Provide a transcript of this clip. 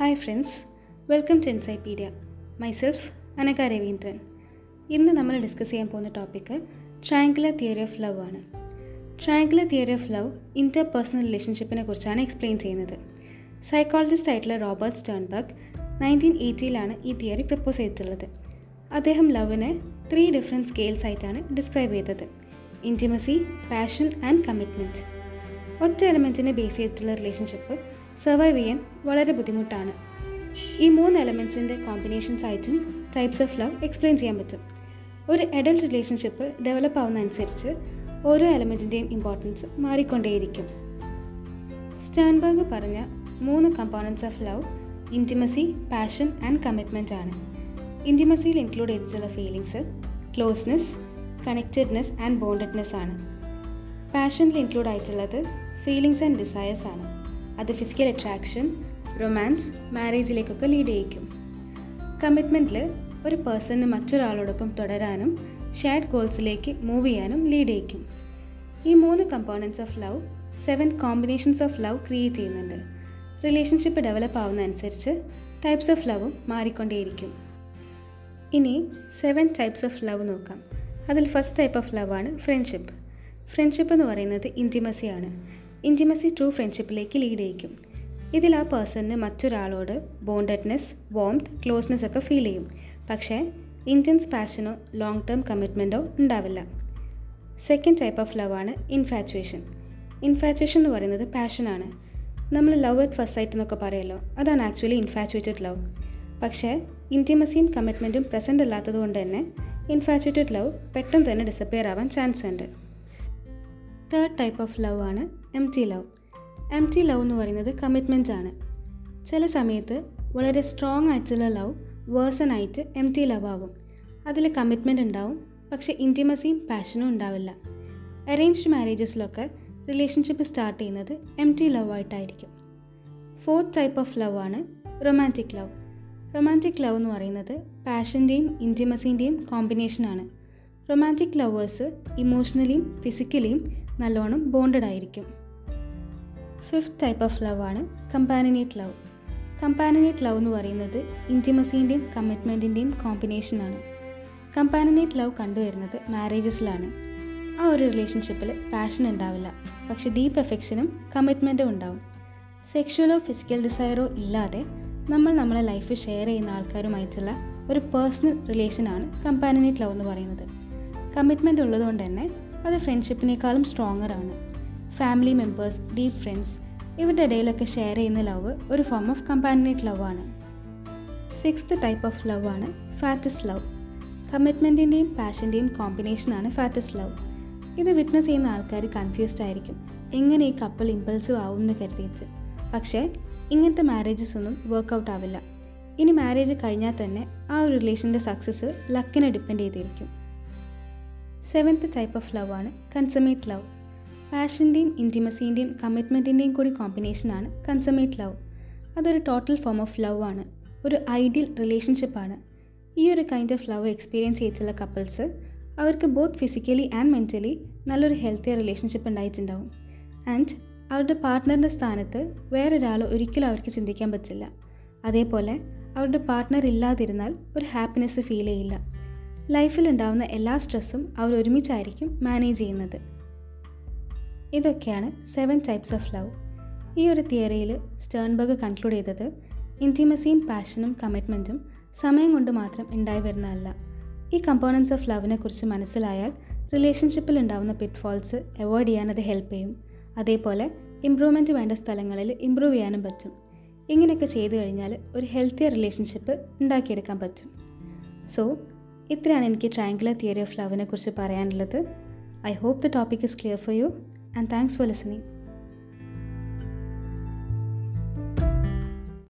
Hi friends welcome to Encypedia myself Anaka Raveendran ഇന്ന് നമ്മൾ discuss ചെയ്യാൻ പോകുന്ന topic triangular theory of love ആണ്. Triangular theory of love interpersonal റിലേഷൻഷിപ്പിനെ കുറിച്ചാണ് explain ചെയ്യുന്നത്. സൈക്കോളജിസ്റ്റ് ആയിട്ടുള്ള റോബർട്ട് സ്റ്റേൺബർഗ് നയന്റീൻ എയ്റ്റിയിലാണ് ഈ തിയറി പ്രപ്പോസ് ചെയ്തിട്ടുള്ളത്. അദ്ദേഹം ലവിനെ ത്രീ ഡിഫറെന്റ് സ്കെയിൽസ് ആയിട്ടാണ് ഡിസ്ക്രൈബ് ചെയ്തത്. ഇന്റിമസി പാഷൻ ആൻഡ് കമ്മിറ്റ്മെന്റ് ഒറ്റ എലമെന്റിനെ ബേസ് ചെയ്തിട്ടുള്ള റിലേഷൻഷിപ്പ് സർവൈവ് ചെയ്യാൻ വളരെ ബുദ്ധിമുട്ടാണ്. ഈ മൂന്ന് എലമെൻസിന്റെ കോമ്പിനേഷൻസ് ആയിട്ടും ടൈപ്സ് ഓഫ് ലവ് എക്സ്പ്ലെയിൻ ചെയ്യാൻ പറ്റും. ഒരു അഡൽട്ട് റിലേഷൻഷിപ്പ് ഡെവലപ്പ് ആവുന്ന അനുസരിച്ച് ഓരോ എലമെന്റിന്റെയും ഇമ്പോർട്ടൻസ് മാറിക്കൊണ്ടേയിരിക്കും. സ്റ്റാൻബർഗ് പറഞ്ഞ മൂന്ന് components of love intimacy passion and commitment ആണ്. ഇന്റിമസിയിൽ ഇൻക്ലൂഡ് ചെയ്തിട്ടുള്ള feelings closeness connectedness and bondedness ആണ്. പാഷനിൽ ഇൻക്ലൂഡ് ആയിട്ടുള്ളത് ഫീലിങ്സ് ആൻഡ് ഡിസയേഴ്സ് ആണ്. അത് ഫിസിക്കൽ അട്രാക്ഷൻ റൊമാൻസ് മാരേജിലേക്കൊക്കെ ലീഡ് ചെയ്യിക്കും. കമ്മിറ്റ്മെന്റിൽ ഒരു പേഴ്സണിന് മറ്റൊരാളോടൊപ്പം തുടരാനും ഷെയർഡ് ഗോൾസിലേക്ക് മൂവ് ചെയ്യാനും ലീഡ് ചെയ്യിക്കും. ഈ മൂന്ന് components of love seven combinations of love create ചെയ്യുന്നുണ്ട്. റിലേഷൻഷിപ്പ് ഡെവലപ്പ് ആവുന്ന അനുസരിച്ച് ടൈപ്സ് ഓഫ് ലവും മാറിക്കൊണ്ടേയിരിക്കും. ഇനി സെവൻ ടൈപ്സ് ഓഫ് ലവ് നോക്കാം. അതിൽ ഫസ്റ്റ് ടൈപ്പ് ഓഫ് ലവ് ആണ് ഫ്രണ്ട്ഷിപ്പ് ഫ്രണ്ട്ഷിപ്പ് എന്ന് പറയുന്നത് ഇന്റിമസിയാണ് ഇന്റിമസി ട്രൂ ഫ്രണ്ട്ഷിപ്പിലേക്ക് ലീഡ് ചെയ്യിക്കും. ഇതിൽ ആ പേഴ്സണിന് മറ്റൊരാളോട് ബോണ്ടഡ്നെസ് വോംത്ത് ക്ലോസ്നെസ് ഒക്കെ ഫീൽ ചെയ്യും. പക്ഷേ ഇന്റൻസ് പാഷനോ ലോങ് ടേം കമ്മിറ്റ്മെന്റോ ഉണ്ടാവില്ല. സെക്കൻഡ് ടൈപ്പ് ഓഫ് ലവ് ആണ് ഇൻഫാച്ചുവേഷൻ ഇൻഫാച്ചുവേഷൻ എന്ന് പറയുന്നത് പാഷനാണ് നമ്മൾ ലവ് അറ്റ് ഫസ്റ്റ് സൈറ്റ് എന്നൊക്കെ പറയുമല്ലോ അതാണ് ആക്ച്വലി ഇൻഫാച്ചുവേറ്റഡ് ലവ് പക്ഷേ ഇന്റിമസിയും കമ്മിറ്റ്മെന്റും പ്രസന്റ് അല്ലാത്തത് കൊണ്ട് തന്നെ ഇൻഫാച്ചുവേറ്റഡ് ലവ് പെട്ടെന്ന് തന്നെ ഡിസപ്പിയർ ആവാൻ ചാൻസ് ഉണ്ട്. തേർഡ് ടൈപ്പ് ഓഫ് ലവ് ആണ് empty love empty love എന്ന് പറയുന്നത് കമ്മിറ്റ്മെന്റ് ആണ്. ചില സമയത്ത് വളരെ സ്ട്രോങ് ആയിട്ടുള്ള ലവ് വേഴ്സൺ ആയിട്ട് എം ടി ലവ് ആവും. അതിൽ കമ്മിറ്റ്മെന്റ് ഉണ്ടാവും പക്ഷേ ഇന്റിമസിയും പാഷനും ഉണ്ടാവില്ല. അറേഞ്ച്ഡ് മാരേജസിലൊക്കെ റിലേഷൻഷിപ്പ് സ്റ്റാർട്ട് ചെയ്യുന്നത് എം ടി ലവ് ആയിട്ടായിരിക്കും. ഫോർത്ത് ടൈപ്പ് ഓഫ് ലവ് ആണ് റൊമാന്റിക് ലവ് റൊമാന്റിക് ലവ് എന്ന് പറയുന്നത് പാഷന്റെയും ഇന്റിമസിന്റെയും കോമ്പിനേഷനാണ് റൊമാന്റിക് ലവേഴ്സ് ഇമോഷണലിയും ഫിസിക്കലിയും നല്ലോണം ബോണ്ടഡ് ആയിരിക്കും. ഫിഫ്ത്ത് ടൈപ്പ് ഓഫ് ലവ് ആണ് കമ്പാനിനേറ്റ് ലവ് കമ്പാനിനേറ്റ് ലവ് എന്ന് പറയുന്നത് ഇന്റിമസീന്റെയും കമ്മിറ്റ്മെന്റിന്റെയും കോമ്പിനേഷനാണ് കമ്പാനിനേറ്റ് ലവ് കണ്ടുവരുന്നത് മാരേജസിലാണ് ആ ഒരു റിലേഷൻഷിപ്പിൽ പാഷൻ ഉണ്ടാവില്ല. പക്ഷെ ഡീപ്പ് എഫെക്ഷനും കമ്മിറ്റ്മെന്റും ഉണ്ടാവും. സെക്ഷുവലോ ഫിസിക്കൽ ഡിസയറോ ഇല്ലാതെ നമ്മൾ നമ്മളെ ലൈഫ് ഷെയർ ചെയ്യുന്ന ആൾക്കാരുമായിട്ടുള്ള ഒരു പേഴ്സണൽ റിലേഷനാണ് കമ്പാനിനേറ്റ് ലവ് എന്ന് പറയുന്നത്. കമ്മിറ്റ്മെന്റ് ഉള്ളതുകൊണ്ട് തന്നെ അത് ഫ്രണ്ട്ഷിപ്പിനേക്കാളും സ്ട്രോങ്ങർ ആണ്. ഫാമിലി മെമ്പേഴ്സ് ഡീപ് ഫ്രണ്ട്സ് ഇവരുടെ ഇടയിലൊക്കെ ഷെയർ ചെയ്യുന്ന ലവ് ഒരു ഫോം ഓഫ് കമ്പാനിനേറ്റ് ലവ് ആണ്. സിക്സ്ത് ടൈപ്പ് ഓഫ് ലവ് ആണ് ഫാറ്റസ് ലവ് കമ്മിറ്റ്മെന്റിന്റെയും പാഷന്റെയും കോമ്പിനേഷനാണ് ഫാറ്റസ് ലവ് ഇത് വിറ്റ്നസ് ചെയ്യുന്ന ആൾക്കാർ കൺഫ്യൂസ്ഡ് ആയിരിക്കും. എങ്ങനെ ഈ കപ്പിൾ ഇമ്പൾസീവ് ആവും എന്ന് കരുതിയിട്ട്. പക്ഷേ ഇങ്ങനത്തെ മാരേജസ് ഒന്നും വർക്കൗട്ട് ആവില്ല. ഇനി മാരേജ് കഴിഞ്ഞാൽ തന്നെ ആ ഒരു റിലേഷന്റെ സക്സസ് ലക്കിനെ ഡിപ്പെൻഡ് ചെയ്തിരിക്കും. സെവൻത്ത് ടൈപ്പ് ഓഫ് ലവ് ആണ് കൺസമേറ്റ് ലവ് പാഷന്റെയും ഇന്റിമസീന്റെയും കമ്മിറ്റ്മെന്റിന്റെയും കൂടി കോമ്പിനേഷനാണ് കൺസമേറ്റ് ലവ് അതൊരു ടോട്ടൽ ഫോം ഓഫ് ലവ് ആണ്. ഒരു ഐഡിയൽ റിലേഷൻഷിപ്പാണ് ഈ ഒരു കൈൻഡ് ഓഫ് ലവ് എക്സ്പീരിയൻസ് ചെയ്തിട്ടുള്ള കപ്പിൾസ് അവർക്ക് ബോത്ത് ഫിസിക്കലി ആൻഡ് മെന്റലി നല്ലൊരു ഹെൽത്തി റിലേഷൻഷിപ്പ് ഉണ്ടായിട്ടുണ്ടാവും. ആൻഡ് അവരുടെ പാർട്ട്ണറിന്റെ സ്ഥാനത്ത് വേറൊരാൾ ഒരിക്കലും അവർക്ക് ചിന്തിക്കാൻ പറ്റില്ല. അതേപോലെ അവരുടെ പാർട്ട്ണർ ഇല്ലാതിരുന്നാൽ ഒരു ഹാപ്പിനെസ് ഫീൽ ചെയ്യില്ല. ലൈഫിൽ ഉണ്ടാവുന്ന എല്ലാ സ്ട്രെസ്സും അവർ ഒരുമിച്ചായിരിക്കും മാനേജ് ചെയ്യുന്നത്. ഇതൊക്കെയാണ് സെവൻ ടൈപ്സ് ഓഫ് ലവ് ഈ ഒരു തിയറിയിൽ സ്റ്റേൺബർഗ് കൺക്ലൂഡ് ചെയ്തത് ഇന്റിമസിയും പാഷനും കമ്മിറ്റ്മെന്റും സമയം കൊണ്ട് മാത്രം ഉണ്ടായി വരുന്നതല്ല. ഈ കമ്പോണൻസ് ഓഫ് ലവിനെ കുറിച്ച് മനസ്സിലായാൽ റിലേഷൻഷിപ്പിൽ ഉണ്ടാവുന്ന പിറ്റ്ഫോൾസ് അവോയ്ഡ് ചെയ്യാൻ അത് ഹെൽപ്പ് ചെയ്യും. അതേപോലെ ഇമ്പ്രൂവ്മെന്റ് വേണ്ട സ്ഥലങ്ങളിൽ ഇമ്പ്രൂവ് ചെയ്യാനും പറ്റും. ഇങ്ങനെയൊക്കെ ചെയ്തു കഴിഞ്ഞാൽ ഒരു ഹെൽത്തിയർ റിലേഷൻഷിപ്പ് ഉണ്ടാക്കിയെടുക്കാൻ പറ്റും. സോ ഇത്രയാണ് എനിക്ക് ട്രയാങ്കുലർ തിയറി ഓഫ് ലവിനെ കുറിച്ച് പറയാനുള്ളത്. I hope the topic is clear for you and thanks for listening